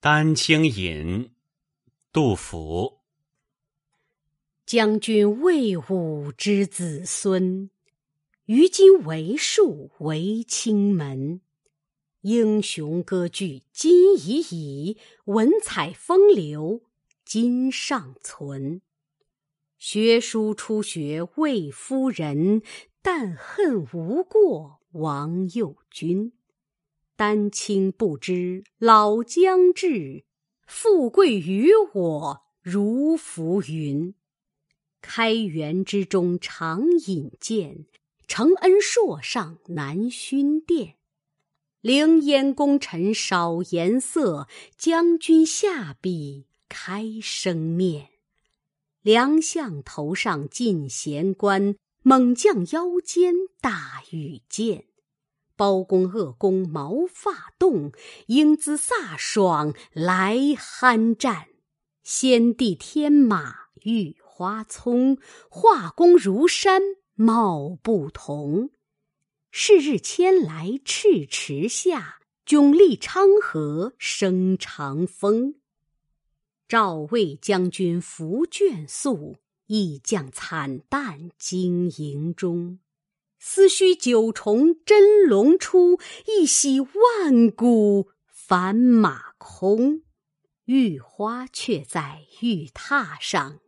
丹青饮，杜甫。将军魏武之子孙，于今为数为清门。英雄割据今已矣，文采风流今尚存。学书初学魏夫人，但恨无过王右军。丹青不知老将至，富贵于我如浮云。开元之中常引荐，承恩硕上难勋殿。凌烟功臣少颜色，将军下笔开生面。良相头上进贤官，猛将腰间大羽箭。包公恶公毛发动，英姿飒爽来酣战。先帝天马玉花葱，画工如山貌不同。是日迁来赤池下，迥立昌河生长风。赵魏将军伏卷宿，义将惨淡经营中。思须九重真龙出，一洗万古凡马空。玉花却在玉榻上，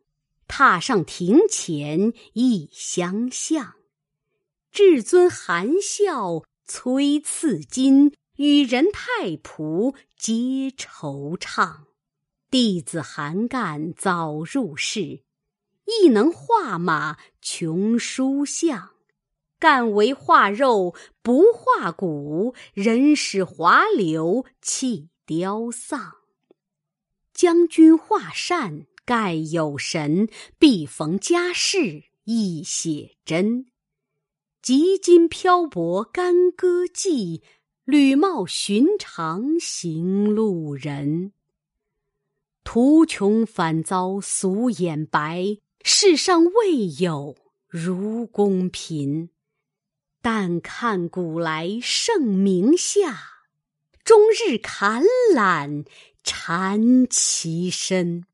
榻上庭前一相向。至尊含笑催赐金，与人太仆皆惆怅。弟子韩干早入仕，亦能画马穷书相。干为画肉不画骨，人使华流弃雕丧。将军画扇盖有神，必逢佳事亦写真。及今漂泊干戈际，履貌寻常行路人。途穷反遭俗眼白，世上未有如公贫。但看古来圣明下，终日坎览禅其身。